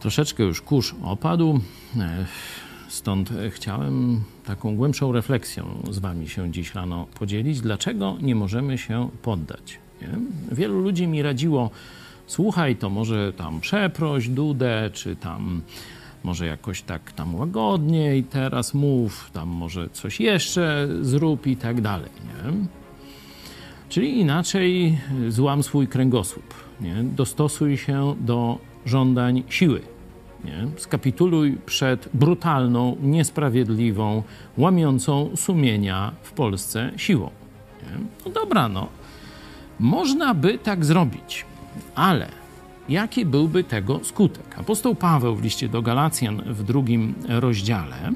Troszeczkę już kurz opadł, e, stąd chciałem taką głębszą refleksją z Wami się dziś rano podzielić. Dlaczego nie możemy się poddać? Nie? Wielu ludzi mi radziło, słuchaj, to może tam przeproś Dudę, czy tam może jakoś tak tam łagodniej teraz mów, tam może coś jeszcze zrób i tak dalej, nie? Czyli inaczej złam swój kręgosłup, nie? Dostosuj się do żądań siły, nie? Skapituluj przed brutalną, niesprawiedliwą, łamiącą sumienia w Polsce siłą. Nie? No dobra, no. Można by tak zrobić, ale jaki byłby tego skutek? Apostoł Paweł w liście do Galacjan w drugim rozdziale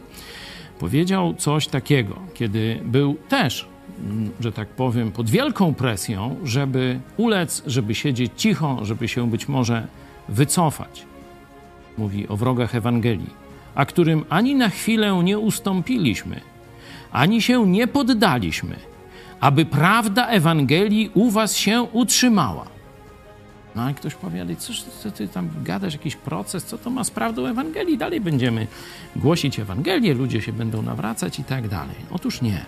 powiedział coś takiego, kiedy był też, mm, że tak powiem, pod wielką presją, żeby ulec, żeby siedzieć cicho, żeby się być może wycofać. Mówi o wrogach Ewangelii, a którym ani na chwilę nie ustąpiliśmy, ani się nie poddaliśmy, aby prawda Ewangelii u was się utrzymała. No i ktoś powie, cóż co ty tam gadasz, jakiś proces, co to ma z prawdą Ewangelii? Dalej będziemy głosić Ewangelię, ludzie się będą nawracać i tak dalej. Otóż nie.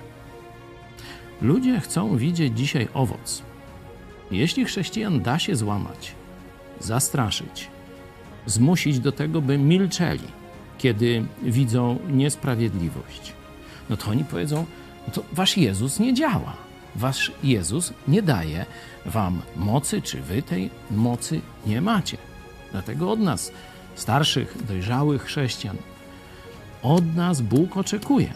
Ludzie chcą widzieć dzisiaj owoc. Jeśli chrześcijan da się złamać, zastraszyć, zmusić do tego, by milczeli, kiedy widzą niesprawiedliwość, no to oni powiedzą, no to wasz Jezus nie działa. Wasz Jezus nie daje wam mocy, czy wy tej mocy nie macie. Dlatego od nas, starszych, dojrzałych chrześcijan, od nas Bóg oczekuje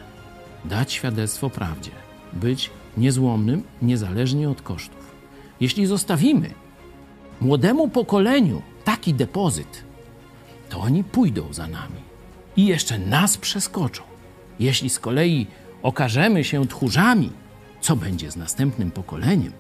dać świadectwo prawdzie, być niezłomnym, niezależnie od kosztów. Jeśli zostawimy młodemu pokoleniu taki depozyt, to oni pójdą za nami i jeszcze nas przeskoczą. Jeśli z kolei okażemy się tchórzami, co będzie z następnym pokoleniem,